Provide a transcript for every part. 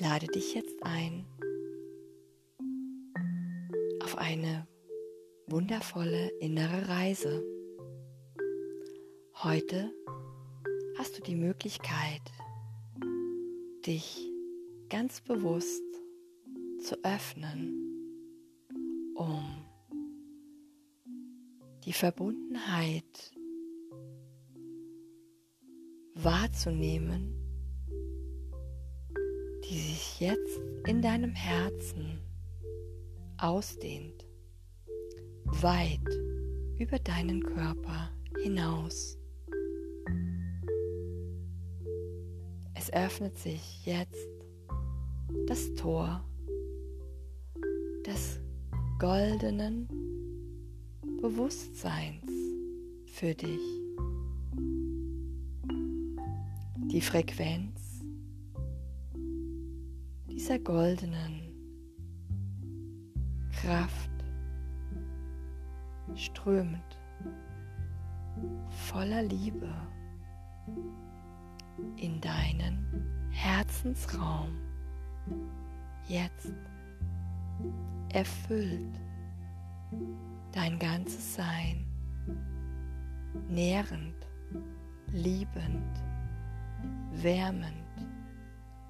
lade dich jetzt ein auf eine wundervolle innere Reise. Heute hast du die Möglichkeit, dich ganz bewusst zu öffnen, um die Verbundenheit wahrzunehmen, die sich jetzt in deinem Herzen ausdehnt, weit über deinen Körper hinaus. Es öffnet sich jetzt das Tor des goldenen Bewusstseins für dich. Die Frequenz dieser goldenen Kraft strömt voller Liebe in deinen Herzensraum. Jetzt erfüllt dein ganzes Sein, nährend, liebend, wärmend,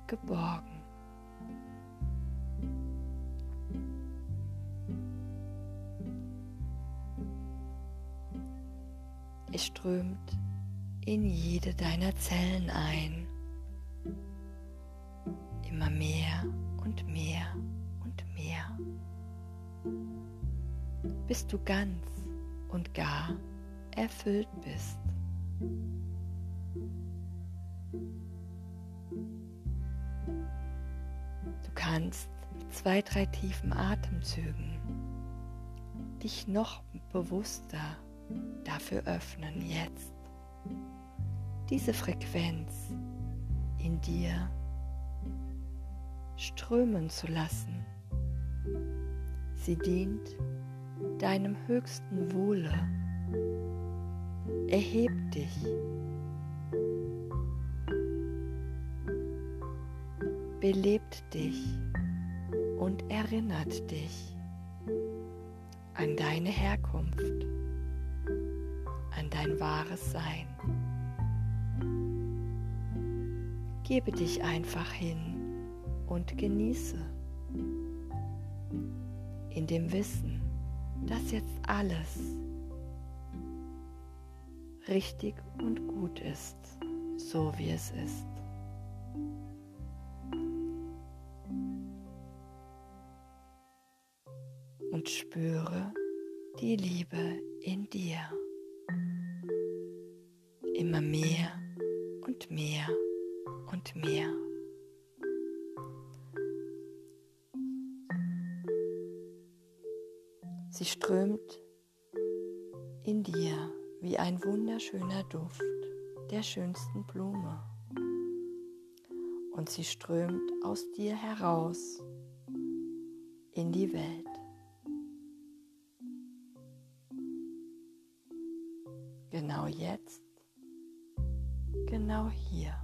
geborgen. Es strömt in jede deiner Zellen ein. Immer mehr und mehr und mehr. Bis du ganz und gar erfüllt bist. Du kannst mit zwei, drei tiefen Atemzügen dich noch bewusster dafür öffnen jetzt diese Frequenz in dir strömen zu lassen. Sie dient deinem höchsten Wohle. Erheb dich. Belebt dich und erinnert dich an deine Herkunft, dein wahres Sein. Gebe dich einfach hin und genieße in dem Wissen, dass jetzt alles richtig und gut ist, so wie es ist. Und spüre die Liebe in dir immer mehr und mehr und mehr. Sie strömt in dir wie ein wunderschöner Duft der schönsten Blume. Und sie strömt aus dir heraus in die Welt. Genau jetzt, genau hier.